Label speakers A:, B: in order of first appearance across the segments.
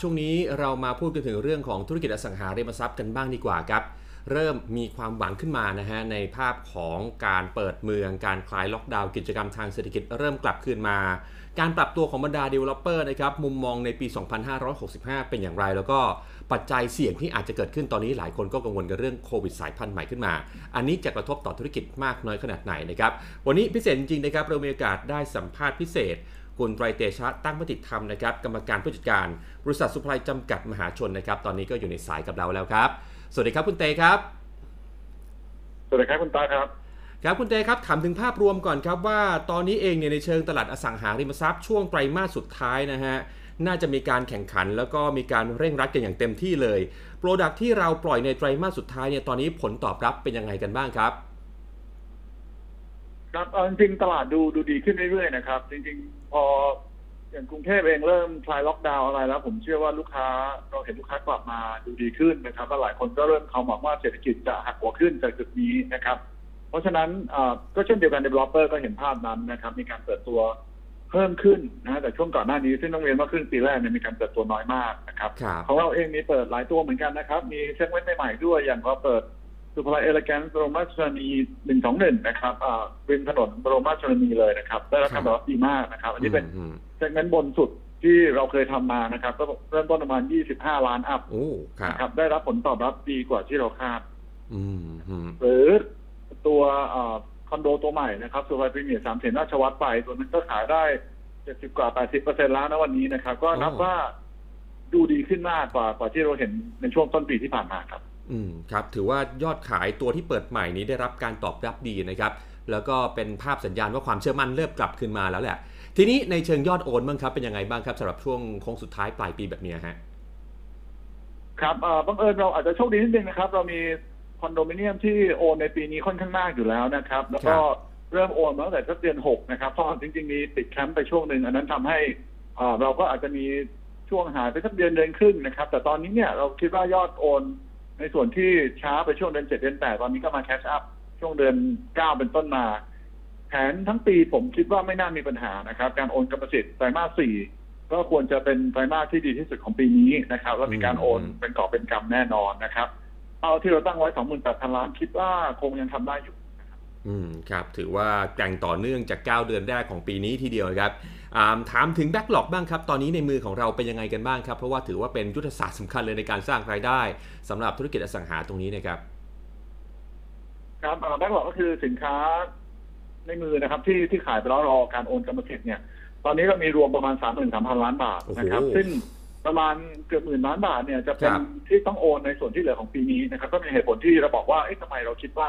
A: ช่วงนี้เรามาพูดกันถึงเรื่องของธุรกิจอสังหาริมทรัพย์กันบ้างดีกว่าครับ เริ่มมีความหวังขึ้นมานะฮะในภาพของการเปิดเมือง การคลายล็อกดาวน์กิจกรรมทางเศรษฐกิจเริ่มกลับคืนมา การปรับตัวของบรรดา developer นะครับมุมมองในปี 2565 เป็นอย่างไร แล้วก็ปัจจัยเสี่ยงที่อาจจะเกิดขึ้นตอนนี้หลายคนก็กังวลกับเรื่องโควิดสายพันธุ์ใหม่ขึ้นมา อันนี้จะกระทบต่อธุรกิจมากน้อยขนาดไหนนะครับวันนี้พิเศษจริงๆนะครับเรามีโอกาสได้สัมภาษณ์พิเศษ คุณไตรเตชะตั้งมติธรรมนะครับกรรมการผู้จัดการบริษัทสุพไลจำกัดมหาชนนะครับ ตอนนี้ก็อยู่ในสายกับเราแล้วครับ สวัสดีครับคุณเตครับ
B: สวัสดีครับคุณตาครับ
A: ครับคุณเตครับถามถึงภาพรวมก่อนครับว่าตอนนี้เองเนี่ยในเชิงตลาดอสังหาริมทรัพย์ช่วงไตรมาสสุดท้ายนะฮะน่าจะมีการแข่งขันแล้วก็มีการเร่งรัดกันอย่างเต็มที่เลยโปรดักที่เราปล่อยในไตรมาสสุดท้ายเนี่ยตอนนี้ผลตอบรับเป็นยังไงกันบ้างครับ
B: ครับเอาจริงๆตลาดดูดูดีขึ้นเรื่อยๆนะครับ จริงๆ พออย่างกรุงเทพเองเริ่มคลายล็อกดาวน์อะไรแล้ว ผมเชื่อว่าลูกค้าเราเห็นลูกค้ากลับมาดูดีขึ้นนะครับและหลายคนก็เริ่มเขาหวังว่าเศรษฐกิจจะหักหัวขึ้นจากจุดนี้นะครับ เพราะฉะนั้นอ่าก็เช่นเดียวกัน developer ก็เห็นภาพนั้นนะครับ มีการเปิดตัวเพิ่มขึ้นนะแต่ช่วงก่อนหน้านี้ซึ่งต้องเรียนว่าครึ่งปีแรกเนี่ยมีการเปิดตัวน้อยมากนะครับ
A: ครับ
B: ของเราเองมีเปิดหลายตัวเหมือนกันนะครับ มีเซ็กเมนต์ใหม่ๆด้วยอย่างเราเปิด ศุภาลัย Elegance บรมราชชนนีหนึ่งสองหนึ่งนะครับอ่าริมถนนบรมราชชนนีเลยนะครับ ได้รับการตอบรับดีมากนะครับ อันนี้เป็น
A: อืม
B: segment บนสุดที่เราเคยทำมานะครับก็เริ่มต้นประมาณ 25 ล้าน up
A: โอ้ครับ
B: นะครับได้รับผลตอบรับดีกว่าที่เราคาด
A: อืมอืม
B: หรือตัวอ่าคอนโดตัวใหม่นะครับศุภาลัย Premier สามเสนราชวัตรไป ตัวนั้นก็ขายได้70กว่า80เปอร์เซ็นต์แล้วนะวันนี้นะครับ ก็นับว่าดูดีขึ้นมากกว่ากว่าที่เราเห็นในช่วงต้นปีที่ผ่านมาครับ
A: อืมครับถือว่ายอดขายตัวที่เปิดใหม่นี้ได้รับการตอบรับดีนะครับแล้วก็เป็นภาพสัญญาณว่าความเชื่อมั่นเริ่มกลับคืนมาแล้วแหละ ทีนี้ในเชิงยอดโอนบ้างครับเป็นยังไงบ้างครับสำหรับช่วงโค้งสุดท้ายปลายปีแบบเนี้ยฮะ
B: ครับเอ่อบังเอิญเราอาจจะโชคดีนิดนึงนะครับ เรามีคอนโดมิเนียมที่โอนในปีนี้ค่อนข้างมากอยู่แล้วนะครับ แล้วก็
A: ครับ
B: เริ่มโอนมาตั้งแต่สักเดือนหกนะครับเพราะจริงๆมีติดแคมป์ไปช่วงหนึ่งอันนั้นทำให้เอ่อเราก็อาจจะมีช่วงหายไปสักเดือนเดือนครึ่งนะครับ แต่ตอนนี้เนี่ยเราคิดว่ายอดโอน ในส่วนที่ช้าไปช่วงเดือนเจ็ดเดือนแปดตอนนี้ก็มาแคชอัพช่วงเดือนเก้าเป็นต้นมา แผนทั้งปีผมคิดว่าไม่น่ามีปัญหานะครับ การโอนกรรมสิทธิ์ไตรมาสสี่ก็ควรจะเป็นไตรมาสที่ดีที่สุดของปีนี้นะครับแล้วมีการโอนเป็นกอบเป็นกรรมแน่นอนนะครับ เอาที่เราตั้งไว้สองหมื่นแปดพันล้านคิดว่าคงยังทำได้อยู่
A: อืมครับถือว่าแกร่งต่อเนื่องจาก 9 เดือนแรกของปีนี้ทีเดียวครับอ่าถามถึงแบ็กหลอกบ้างครับ ตอนนี้ในมือของเราเป็นยังไงกันบ้างครับ เพราะว่าถือว่าเป็นยุทธศาสตร์สำคัญเลยในการสร้างรายได้สำหรับธุรกิจอสังหาตรงนี้นะครับ
B: ครับแบ็กหลอกก็คือสินค้าในมือนะครับ ที่ที่ขายไปแล้วรอการโอนกรรมสิทธิ์เนี่ย ตอนนี้เรามีรวมประมาณ33,000ล้านบาทนะครับ
A: โอ้โห
B: ซึ่งประมาณเกือบหมื่นล้านบาทเนี่ยจะเป็น
A: ครับ
B: ที่ต้องโอนในส่วนที่เหลือของปีนี้นะครับ ก็มีเหตุผลที่เราบอกว่าเอ๊ะทำไมเราคิดว่า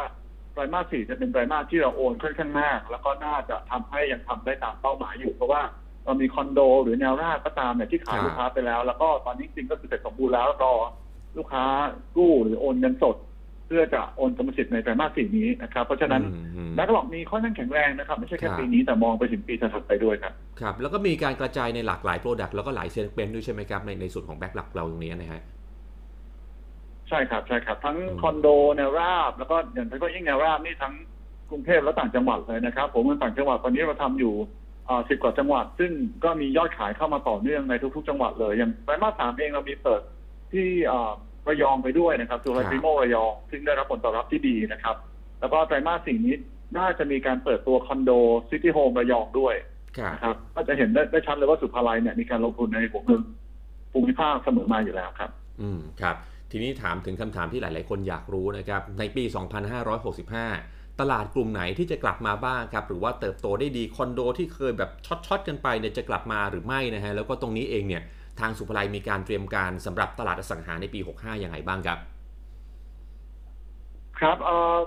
B: ไตรมาสสี่จะเป็นไตรมาสที่เราโอนค่อนข้างมาก แล้วก็น่าจะทำให้ยังทำได้ตามเป้าหมายอยู่ เพราะว่าเรามีคอนโด หรือแนวราบก็ตามเนี่ยที่ขาย
A: ครับ
B: ลูกค้าไปแล้ว แล้วก็ตอนนี้จริงก็คือเสร็จสมบูรณ์แล้วรอลูกค้ากู้หรือโอนเงินสด เพื่อจะโอนกรรมสิทธิ์ในไตรมาสสี่นี้นะครับ เพราะฉะนั้น
A: อืมอืม
B: backlog มีค่อนข้างแข็งแรงนะครับ ไม่ใช่แค่
A: รับ
B: ปีนี้แต่มองไปถึงปีถัดๆไปด้วยครับ
A: ครับ แล้วก็มีการกระจายในหลากหลายโปรดักต์แล้วก็หลายเซนเ e นด้วยใช่ไหมครับในในส่วนของ backlog เราตรงนี้นะฮะ
B: ใช่ครับใช่ครับ ทั้ง
A: อืม
B: คอนโดแนวราบ แล้วก็อย่างที่ก็ยิ่งแนวราบนี่ทั้งกรุงเทพและต่างจังหวัดเลยนะครับ ผมในต่างจังหวัดตอนนี้เราทำอยู่สิบกว่าจังหวัด ซึ่งก็มียอดขายเข้ามาต่อเนื่องในทุก ๆ จังหวัดเลยอย่างไตรมาสสามเองเรามีเปิดที่อ่าระยองไปด้วยนะครับตัวศุภาลัย Primo ระยอง ซึ่งได้รับผลตอบรับที่ดีนะครับ แล้วก็ไตรมาสสี่นี้น่าจะมีการเปิดตัวคอนโด City Home ระยองด้วย
A: ครับ
B: นะครับก็จะเห็นได้ได้ชัดเลยว่าศุภาลัยเนี่ยมีการลงทุนในหัวเมืองภูมิภาคเสมอมาอยู่แล้วครับ
A: อืมครับ ทีนี้ถามถึงคำถามที่หลาย ๆ คนอยากรู้นะครับ ในปี 2565 ตลาดกลุ่มไหนที่จะกลับมาบ้างครับ หรือว่าเติบโตได้ดีคอนโดที่เคยแบบช็อต ๆ กันไปเนี่ยจะกลับมาหรือไม่นะฮะ แล้วก็ตรงนี้เองเนี่ยทางสุภไลมีการเตรียมการสำหรับตลาดอสังหาในปี 65 ยังไงบ้างครับ
B: ครับเอ่อ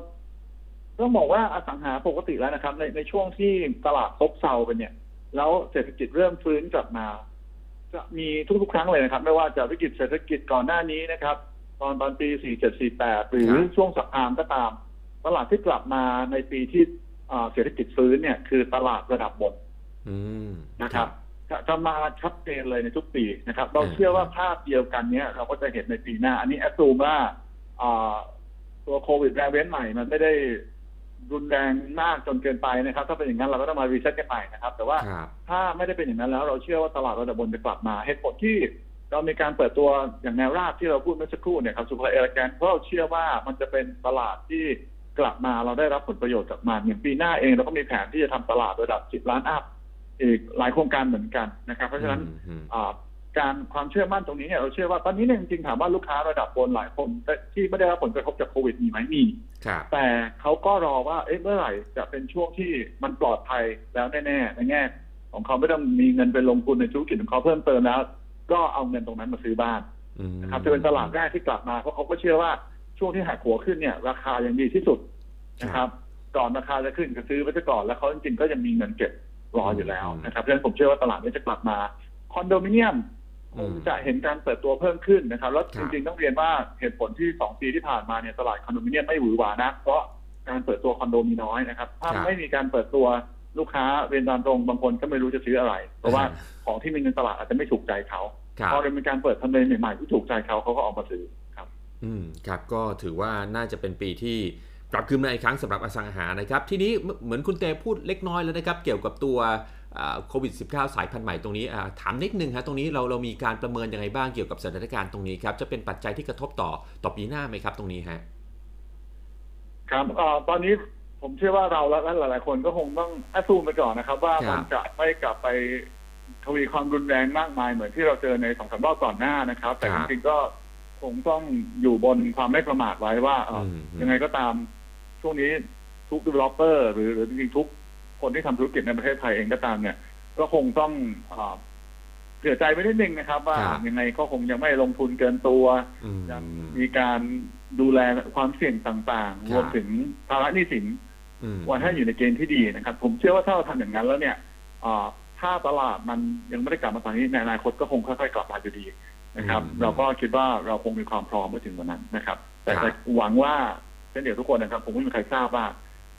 B: ต้องบอกว่าอสังหาปกติแล้วนะครับ ในในช่วงที่ตลาดซบเซาไปเนี่ย แล้วเศรษฐกิจเริ่มฟื้นกลับมา จะมีทุกๆ ครั้งเลยนะครับ ไม่ว่าจะวิกฤตเศรษฐกิจก่อนหน้านี้นะครับ ตอนตอนปี 4748 หรือ
A: ครับ
B: ช่วงสัปดาห์ก็ตาม ตลาดที่กลับมาในปีที่อ่าเศรษฐกิจฟื้นเนี่ยคือตลาดระดับบน
A: อืม
B: นะครับจะจะมาชัดเจนเลยในทุกปีนะครับ เรา
A: อืม
B: เชื่อว่าภาพเดียวกันเนี้ยเราก็จะเห็นในปีหน้า อันนี้แอดซูมว่าอ่าตัวโควิดแรเวนใหม่มันไม่ได้รุนแรงมากจนเกินไปนะครับ ถ้าเป็นอย่างนั้นเราก็ต้องมารีเซ็ตกันใหม่นะครับ แต่ว่า
A: ครับ
B: ถ้าไม่ได้เป็นอย่างนั้นแล้วเราเชื่อว่าตลาดระดับบนจะกลับมาเหตุผลที่ เรามีการเปิดตัวอย่างแนวราบที่เราพูดเมื่อสักครู่เนี่ยครับสุภาเอลแกนเพราะเราเชื่อว่ามันจะเป็นตลาดที่กลับมาเราได้รับผลประโยชน์จากมันอย่างปีหน้าเองเราก็มีแผนที่จะทำตลาดระดับ 10 ล้านอัพอีกหลายโครงการเหมือนกันนะครับ เพราะฉะนั้น
A: อืม
B: อ่าการความเชื่อมั่นตรงนี้เนี่ยเราเชื่อว่าตอนนี้เนี่ยจริงๆถามว่าลูกค้าระดับบนหลายคนที่ไม่ได้รับผลกระทบจากโควิดมีไหมมี
A: ครับ
B: แต่เขาก็รอว่าเอ๊ะเมื่อไหร่จะเป็นช่วงที่มันปลอดภัยแล้วแน่ๆในแง่ของเขาไม่ต้องมีเงินไปลงทุนในธุรกิจของเขาเพิ่มเติมแล้ว ก็เอาเงินตรงนั้นมาซื้อบ้าน
A: อืม
B: นะครับจะเป็นตลาดแรกที่กลับมาเพราะเขาก็เชื่อว่าช่วงที่หักหัวขึ้นเนี่ย ราคายังดีที่สุดนะครับ ก่อนราคาจะขึ้นก็ซื้อไปซะก่อนแล้วเขาจริงๆก็ยังมีเงินเก็บรออยู่แล้วนะครับเพราะฉะนั้นผมเชื่อว่าตลาดนี้จะกลับมาคอนโดมิเนียมคงจะเห็นการเปิดตัวเพิ่มขึ้นนะครับ แล้วจริงๆต้องเรียนว่าเหตุผลที่สองปีที่ผ่านมาเนี่ยตลาดคอนโดมิเนียมไม่หวือหวานะเพราะการเปิดตัวคอนโดมีน้อยนะครับ ถ้าไม่มีการเปิดตัว ลูกค้าเรียนตามตรงบางคนก็ไม่รู้จะซื้ออะไร เพราะว่าของที่มีเงินตลาดอาจจะไม่ถูกใจเขา
A: ครับ
B: พอเป็นการเปิดทำเลใหม่ๆที่ถูกใจเขาเขาก็ออกมาซื้อครับ
A: อืมครับก็ถือว่าน่าจะเป็นปีที่กลับคืนมาอีกครั้งสำหรับอสังหานะครับ ทีนี้เหมืเหมือนคุณเตพูดเล็กน้อยแล้วนะครับเกี่ยวกับตัวโควิด -19 สายพันธุ์ใหม่ตรงนี้อ่าถามนิดนึงฮะตรงนี้เราเรามีการประเมินยังไงบ้างเกี่ยวกับสถานการณ์ตรงนี้ครับ จะเป็นปัจจัยที่กระทบต่อต่อปีหน้าไหมครับตรงนี้ฮะ
B: ครับเอ่อตอนนี้ ผมเชื่อว่าเราและหลาย ๆ คนก็คงต้องแอดซูมไปก่อนนะครับ ว่า
A: ครับ
B: มันจะไม่กลับไปทวีความรุนแรงมากมายเหมือนที่เราเจอในสองสามรอบก่อนหน้านะครับ แต่
A: ค
B: จ
A: รับ
B: ริงๆก็คงต้องอยู่บนความไม่ประมาทไว้ว่าเอ่ออ
A: ม
B: ยังไงก็ตามช่วงนี้ทุก developer หรือหรือจริงๆทุกคนที่ทำธุรกิจในประเทศไทยเองก็ตามเนี่ย ก็คงต้องเอ่อเสียใจไปนิดนึงนะครับ ว่า
A: ครับ
B: ยังไงก็คงยังไม่ลงทุนเกินตัว
A: อืม
B: ยังมีการดูแลความเสี่ยงต่าง
A: ครับ
B: ๆรวมถึงภาระหนี้สิน
A: อืม
B: ไว้ให้อยู่ในเกณฑ์ที่ดีนะครับ ผมเชื่อว่าถ้าเราทำอย่างนั้นแล้วเนี่ยเอ่อถ้าตลาดมันยังไม่ได้กลับมาตอนนี้ในอนาคตก็คงค่อยๆกลับมาอยู่ดีนะครับเราก็คิดว่าเราคงมีความพร้อมเมื่อถึงวันนั้นนะครับ แต่แต่หวังว่าเช่นเดียวทุกคนนะครับ ผมไม่มีใครทราบว่า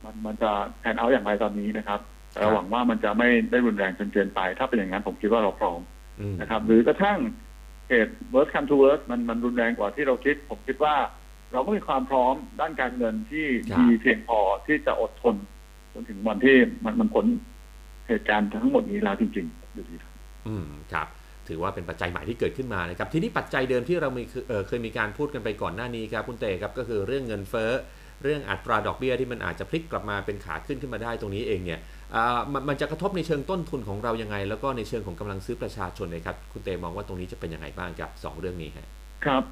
B: มันมันจะแผนเอาอย่างไรตอนนี้นะครับแต่เราหวังว่ามันจะไม่ได้รุนแรงจนเกินไป ถ้าเป็นอย่างนั้นผมคิดว่าเราพร้อม
A: อืม
B: นะครับ หรือกระทั่งเหตุ worst come to worst มันมันรุนแรงกว่าที่เราคิด ผมคิดว่า เราก็มีความพร้อมด้านการเงินที่
A: ครับ
B: ดีเพียงพอที่จะอดทน จนถึงวันที่มันมันพ้นเหตุการณ์ทั้งหมดนี้แล้วจริงๆอยู่ดีครับ
A: อืมครับถือว่าเป็นปัจจัยใหม่ที่เกิดขึ้นมานะครับ ทีนี้ปัจจัยเดิมที่เรามีเอ่อเคยมีการพูดกันไปก่อนหน้านี้ครับคุณเตครับก็คือเรื่องเงินเฟ้อ เรื่องอัตราดอกเบี้ยที่มันอาจจะพลิกกลับมาเป็นขาขึ้นขึ้นมาได้ตรงนี้เองเนี่ยอ่ามันมันจะกระทบในเชิงต้นทุนของเรายังไง แล้วก็ในเชิงของกำลังซื้อประชาชนเลยครับคุณเตมองว่าตรงนี้จะเป็นยังไงบ้างกับสองเรื่องนี้
B: ครับ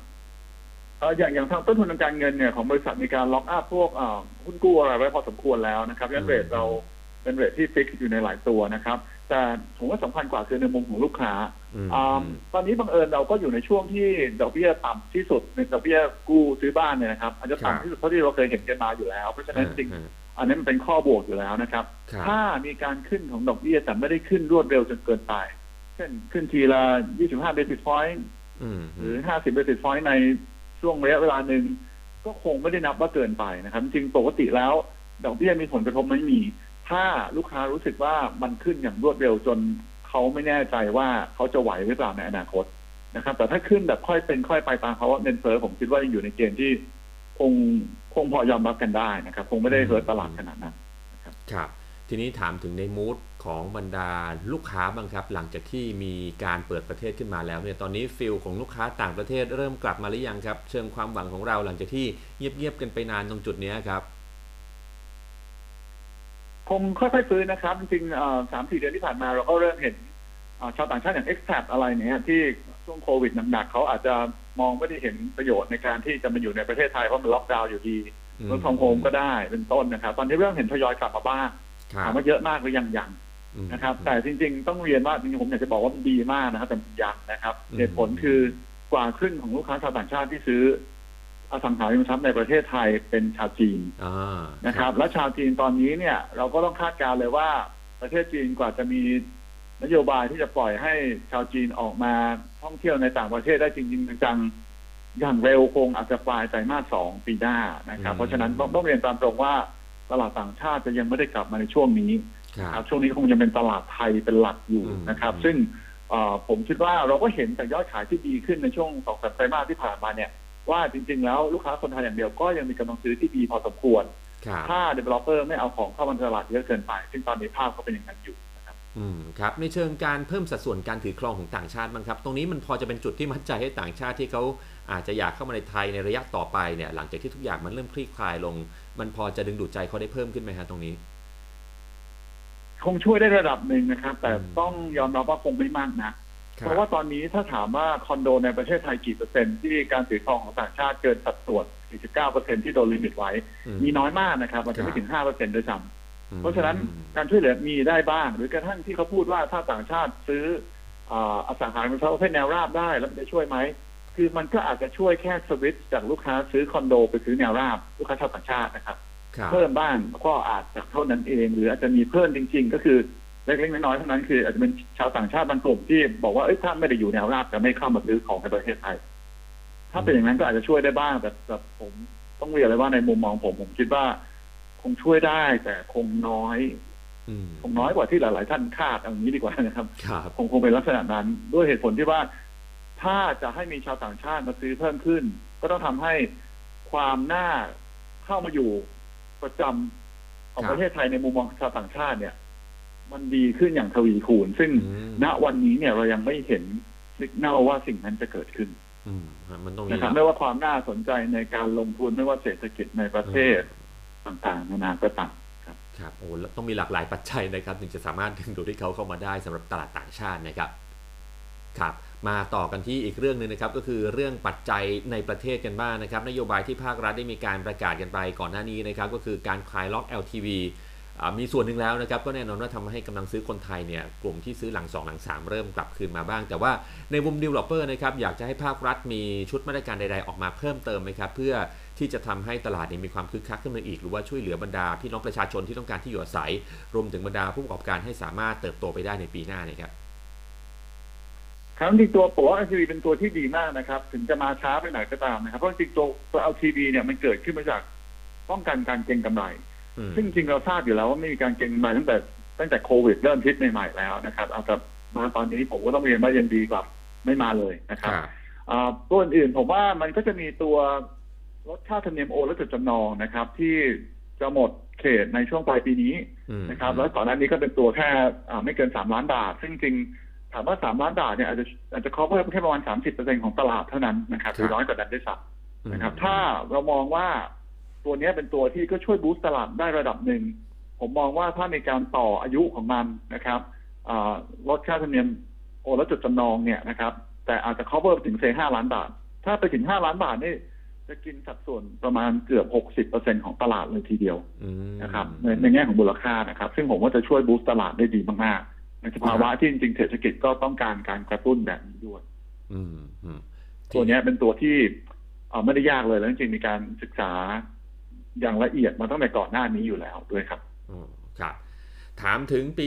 B: เอ่ออย่างอย่างทางต้นทุนทางการเงินเนี่ยของบริษัทมีการล็อกอัพพวกอ่อหุ้นกู้อะไรไว้พอสมควรแล้วนะครับยันเรทเราเป็น rate ที่ fix อยู่ในหลายตัวนะครับ แต่ผมว่าสำคัญกว่าคือในมุมของลูกค้า
A: อืม
B: อ่าตอนนี้บังเอิญเราก็อยู่ในช่วงที่ดอกเบี้ยต่ำที่สุดในดอกเบี้ยกู้ซื้อบ้านเนี่ยนะครับอาจจะต่ำที่สุดเท่าที่เราเคยเห็นกันมาอยู่แล้ว เพราะฉะนั้นจริง
A: อ่า
B: อันนี้มันเป็นข้อบวกอยู่แล้วนะครับ
A: ครับ
B: ถ้ามีการขึ้นของดอกเบี้ยแต่ไม่ได้ขึ้นรวดเร็วจนเกินไป เช่นขึ้นทีละ 25 basis point
A: อืม
B: หรือ 50 basis point ในช่วงระยะเวลาหนึ่งก็คงไม่ได้นับว่าเกินไปนะครับ จริงๆปกติแล้ว ดอกเบี้ยมีผลกระทบไม่มี ถ้าลูกค้ารู้สึกว่ามันขึ้นอย่างรวดเร็วจนเขาไม่แน่ใจว่าเขาจะไหวหรือเปล่าในอนาคตนะครับ แต่ถ้าขึ้นแบบค่อยเป็นค่อยไปตามภาวะเงินเฟ้อผมคิดว่ายังอยู่ในเกณฑ์ที่คงคงพอยอมรับกันได้นะครับ คงไม่ได้เฮิร์ตตลาดขนาดนั้น
A: ครับทีนี้ถามถึงในมูดของบรรดาลูกค้าบ้างครับ หลังจากที่มีการเปิดประเทศขึ้นมาแล้วเนี่ยตอนนี้ฟิลของลูกค้าต่างประเทศเริ่มกลับมาหรือยังครับ เชิงความหวังของเราหลังจากที่เงียบๆกันไปนานตรงจุดนี้ครับ
B: คงค่อยๆฟื้นนะครับ จริงๆสามสี่เดือนที่ผ่านมาเราก็เริ่มเห็นเอ่อชาวต่างชาติอย่าง expat อะไรเนี่ยที่ช่วงโควิดหนักๆเขาอาจจะมองไม่ได้เห็นประโยชน์ในการที่จะมาอยู่ในประเทศไทยเพราะมันล็อกดาวน์อยู่ดี
A: อืม
B: เรื่องทองโฮมก็ได้เป็นต้นนะครับ ตอนนี้เริ่มเห็นทยอยกลับมาบ้าง
A: ครั
B: ถา
A: บ
B: มว่าเยอะมากหรือยังยัง
A: อืม
B: นะครับ แต่จริง ๆ ต้องเรียนว่าจริงๆผมอยากจะบอกว่ามันดีมากนะครับแต่มันยังนะครับ
A: อืม
B: เหตุผลคือกว่าครึ่งของลูกค้าชาวต่างชาติที่ซื้อ อสังหาริมทรัพย์ในประเทศไทยเป็นชาวจีน
A: อ่า
B: นะครับ และชาวจีนตอนนี้เนี่ยเราก็ต้องคาดการณ์เลยว่าประเทศจีนกว่าจะมีนโยบายที่จะปล่อยให้ชาวจีนออกมาท่องเที่ยวในต่างประเทศได้จริงๆจังๆอย่างเร็วคงอาจจะปลายไตรมาสสองปีหน้านะครับ เพราะฉะนั้นต้องต้องเรียนตามตรงว่าตลาดต่างชาติจะยังไม่ได้กลับมาในช่วงนี้
A: ครั
B: ครับบช่วงนี้คงยังเป็นตลาดไทยเป็นหลักอยู่
A: อืม
B: นะครับ
A: อืม
B: ซึ่งเอ่อผมคิดว่าเราก็เห็นจากยอดขายที่ดีขึ้นในช่วงสองสามไตรมาสที่ผ่านมาเนี่ย ว่าจริง ๆ แล้วลูกค้าคนไทยอย่างเดียวก็ยังมีกำลังซื้อที่ดีพอสมควร
A: ครับ
B: ถ้า developer ไม่เอาของเข้ามาในตลาดเยอะเกินไป ซึ่งตอนนี้ภาพก็เป็นอย่างนั้นอยู่นะครับ
A: ออืมครับในเชิงการเพิ่มสัดส่วนการถือครองของต่างชาติบ้างครับ ตรงนี้มันพอจะเป็นจุดที่มัดใจให้ต่างชาติที่เขาอาจจะอยากเข้ามาในไทยในระยะต่อไปเนี่ยหลังจากที่ทุกอย่างมันเริ่มคลี่คลายลง มันพอจะดึงดูดใจเขาได้เพิ่มขึ้นไหมฮะตรงนี้
B: คงช่วยได้ระดับหนึ่งนะครับ แต่
A: อืม
B: ต้องยอมรับว่าคงไม่มากนะ
A: ครับ
B: เพราะว่าตอนนี้ถ้าถามว่าคอนโดในประเทศไทยกี่เปอร์เซ็นต์ที่การถือครองของต่างชาติเกินสัดส่วน 49เปอร์เซ็นต์ที่โดน limit ไว้
A: อืม
B: มีน้อยมากนะครับอาจจะไม่ถึง5เปอร์เซ็นต์ด้วยซ้ำ
A: อืม
B: เพราะฉะนั้นการช่วยเหลือมีได้บ้าง หรือกระทั่งที่เขาพูดว่าถ้าต่างชาติซื้ออ่าอสังหาริมทรัพย์ประเภทแนวราบได้แล้วมันจะช่วยไหมคือมันก็อาจจะช่วยแค่สวิตช์จากลูกค้าซื้อคอนโดไปซื้อแนวราบลูกค้าชาวต่างชาตินะครับ
A: ครับ
B: เพิ่มบ้างก็อาจจะเท่านั้นเอง หรืออาจจะมีเพิ่มจริง ๆ ก็คือ เล็กๆน้อยๆเท่านั้นคืออาจจะเป็นชาวต่างชาติบางกลุ่มที่บอกว่าเอ้ยถ้าไม่ได้อยู่แนวราบจะไม่เข้ามาซื้อของในประเทศไทย ถ้าเป็นอย่างนั้นก็อาจจะช่วยได้บ้างแต่แต่ผมต้องเรียนเลยว่าในมุมมองผมผมคิดว่า คงช่วยได้ แต่คงน้อย
A: อืม
B: คงน้อยกว่าที่หลาย ๆ ท่านคาดเอาอย่างนี้ดีกว่านะครับ
A: ครับ
B: คงคงเป็นลักษณะนั้นด้วยเหตุผลที่ว่า ถ้าจะให้มีชาวต่างชาติมาซื้อเพิ่มขึ้น ก็ต้องทำให้ความน่าเข้ามาอยู่ประจำของ
A: ครับ
B: ประเทศไทยในมุมมองชาวต่างชาติเนี่ย มันดีขึ้นอย่างทวีคูณ ซึ่ง
A: อืม
B: ณวันนี้เนี่ยเรายังไม่เห็นสัญญาณว่าสิ่งนั้นจะเกิดขึ้น
A: อืมมันต้องมี
B: นะครับไม่ว่าความน่าสนใจในการลงทุนไม่ว่าเศรษฐกิจในประเทศต่างๆนานาก็ตาม
A: ครับโอ้แล้วต้องมีหลากหลายปัจจัยนะครับถึงจะสามารถดึงดูดให้เขาเข้ามาได้สำหรับตลาดต่างชาตินะครับครับมาต่อกันที่อีกเรื่องหนึ่งนะครับก็คือเรื่องปัจจัยในประเทศกันบ้างนะครับ นโยบายที่ภาครัฐได้มีการประกาศกันไปก่อนหน้านี้นะครับ ก็คือการคลายล็อก LTV อ่า มีส่วนหนึ่งแล้วนะครับก็แน่นอนว่าทำให้กำลังซื้อคนไทยเนี่ยกลุ่มที่ซื้อหลัง 2 หลัง 3 เริ่มกลับคืนมาบ้าง แต่ว่าในมุม developer นะครับอยากจะให้ภาครัฐมีชุดมาตรการใดๆออกมาเพิ่มเติมไหมครับเพื่อที่จะทำให้ตลาดเนี่ยมีความคึกคักขึ้นมาอีก หรือว่าช่วยเหลือบรรดาพี่น้องประชาชนที่ต้องการที่อยู่อาศัย รวมถึงบรรดาผู้ประกอบการให้สามารถเติบโตไปได้ในปีหน้าเนะครับ
B: ครั้งที่ตัวผมว่า LTV เป็นตัวที่ดีมากนะครับ ถึงจะมาช้าไปหน่อยก็ตามนะครับเพราะจริงตัวตัว LTV เนี่ยมันเกิดขึ้นมาจากป้องกันการเก็งกำไร ซึ่งจริงเราทราบอยู่แล้วว่าไม่มีการเก็งกำไรตั้งแต่ตั้งแต่โควิดเริ่มพิษใหม่ๆแล้วนะครับเอาแต่มาตอนนี้ผมก็ต้องเรียนว่ายังดีกว่าไม่มาเลยนะค
A: ครับรับ
B: อ่าตัวอื่นๆผมว่ามันก็จะมีตัวลดค่าธรรมเนียมโอนและจดจำนองนะครับ ที่จะหมดเขตในช่วงปลายปีนี้
A: อืม
B: นะครับ แล้วก่อนหน้านี้ก็เป็นตัวแค่อ่าไม่เกินสามล้านบาท ซึ่งจริงถามว่าสามล้านบาทเนี่ยอาจจะอาจจะ cover แค่ประมาณสามสิบเปอร์เซ็นของตลาดเท่านั้นนะครับหรือน้อยกว่านั้นด้วยซ้ำนะครับ ถ้าเรามองว่า ตัวเนี้ยเป็นตัวที่ก็ช่วยบูสต์ตลาดได้ระดับหนึ่ง ผมมองว่าถ้ามีการต่ออายุของมันนะครับอ่าลดค่าธรรมเนียมโอนและจดจำนองเนี่ยนะครับ แต่อาจจะ cover ถึงเซห้าล้านบาท ถ้าไปถึงห้าล้านบาทนี่จะกินสัดส่วนประมาณเกือบหกสิบเปอร์เซ็นของตลาดเลยทีเดียว
A: อืม
B: นะครับในในแง่ของมูลค่านะครับ ซึ่งผมว่าจะช่วยบูสต์ตลาดได้ดีมากๆในสภาวะที่จริงๆเศรษฐกิจก็ต้องการการกระตุ้นแบบนี้ด้วย
A: อืมอืม
B: ตัวเนี้ยเป็นตัวที่เอ่อไม่ได้ยากเลยแล้วจริงๆมีการศึกษา อย่างละเอียดมาตั้งแต่ก่อนหน้านี้อยู่แล้วด้วยครับ
A: อืมครับ ถามถึงปี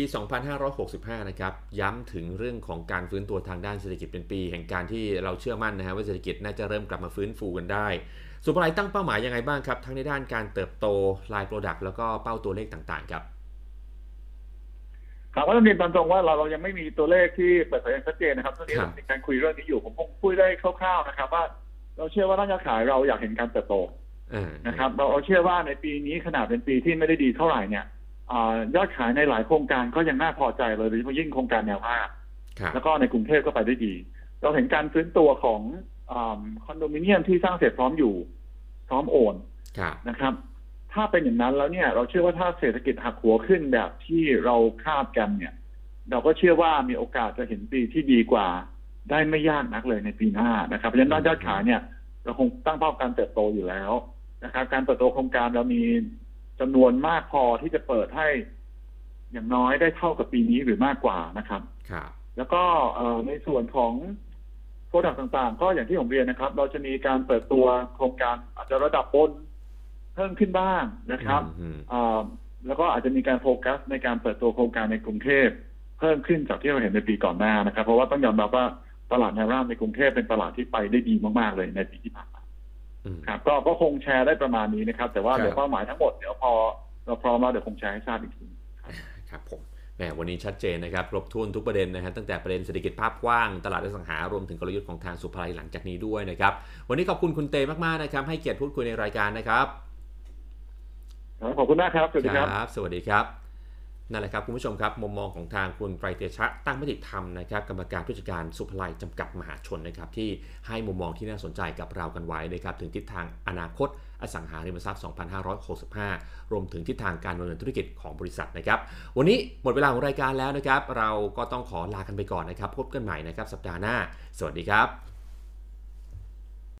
A: 2565 นะครับ ย้ำถึงเรื่องของการฟื้นตัวทางด้านเศรษฐกิจเป็นปี แห่งการที่เราเชื่อมั่นนะฮะว่าเศรษฐกิจน่าจะเริ่มกลับมาฟื้นฟูกันได้ศุภาลัยตั้งเป้าหมายยังไงบ้างครับ ทั้งในด้านการเติบโตราย product แล้วก็เป้าตัวเลขต่างๆครับ
B: ครับว่าต้องเรียนตามตรงว่าเราเรายังไม่มีตัวเลขที่เปิดเผยอย่างชัดเจนนะครับตอนนี้
A: ครับ
B: เรามีการคุยเรื่องนี้อยู่ผมคงพูดได้คร่าวๆนะครับ ว่า เราเชื่อว่าด้านยอดขายเราอยากเห็นการเติบโต
A: อ่า
B: นะครับเราเอาเชื่อว่าในปีนี้ขนาดเป็นปีที่ไม่ได้ดีเท่าไหร่เนี่ยอายอดขายในหลายโครงการก็ยังน่าพอใจเลยโดยเฉพาะยิ่งโครงการแนวราบ
A: ครับ
B: แล้วก็ในกรุงเทพก็ไปได้ดี เราเห็นการฟื้นตัวของอาคอนโดมิเนียมที่สร้างเสร็จพร้อมอยู่ พร้อมโอน
A: ครับ
B: นะครับ ถ้าเป็นอย่างนั้นแล้วเนี่ย เราเชื่อว่าถ้าเศรษฐกิจหักหัวขึ้นแบบที่เราคาดกันเนี่ย เราก็เชื่อว่ามีโอกาสจะเห็นปีที่ดีกว่า ได้ไม่ยากนักเลยในปีหน้านะครับเพราะฉะนั้นด้านยอดขายเนี่ย เราคงตั้งเป้าการเติบโตอยู่แล้ว นะครับ การเติบโตโครงการเรามีจำนวนมากพอที่จะเปิดให้ อย่างน้อยได้เท่ากับปีนี้หรือมากกว่านะครับ
A: ครับ
B: แล้วก็เอ่อในส่วนของโปรดักต์ต่างๆ ก็อย่างที่ผมเรียนนะครับ เราจะมีการเปิดตัวโครงการอาจจะระดับบนเพิ่มขึ้นบ้างนะครับ
A: อืม
B: เอ่อแล้วก็อาจจะมีการโฟกัสในการเปิดตัวโครงการในกรุงเทพเพิ่มขึ้นจากที่เราเห็นในปีก่อนหน้านะครับ เพราะว่าต้องยอมรับว่าตลาดแนวร่างในกรุงเทพเป็นตลาดที่ไปได้ดีมากๆเลยในปีที่ผ่านมา
A: อืม
B: ครับก็ก็คงแชร์ได้ประมาณนี้นะครับ แต่ว่า
A: ครับ
B: เดี๋ยวเป้าหมายทั้งหมดเดี๋ยวพอเราพร้อมแล้วเดี๋ยวคงแชร์ให้ทราบอีกที
A: ครับผมแหมวันนี้ชัดเจนนะครับครบถ้วนทุกประเด็นนะฮะตั้งแต่ประเด็นเศรษฐกิจภาพกว้างตลาดอสังหารวมถึงกลยุทธ์ของทางสุภาลัยหลังจากนี้ด้วยนะครับ วันนี้ขอบคุณคุณเตมากๆนะครับ ให้เกียรติพูดคุยในรายการนะครับ
B: ครับขอบคุณมากครับ สวัสดีครับ
A: สวัสดีครับ นั่นแหละครับคุณผู้ชมครับมุมมองของทางคุณไตรเตชะตั้งมติธรรมนะครับกรรมการผู้จัดการสุภไลจำกัดมหาชนนะครับที่ให้มุมมองที่น่าสนใจกับเรากันไว้นะครับถึงทิศทางอนาคตอสังหาริมทรัพย์ 2565 รวมถึงทิศทางการดำเนินธุรกิจของบริษัทนะครับ วันนี้หมดเวลาของรายการแล้วนะครับ เราก็ต้องขอลากันไปก่อนนะครับ พบกันใหม่นะครับสัปดาห์หน้า สวัสดีครับ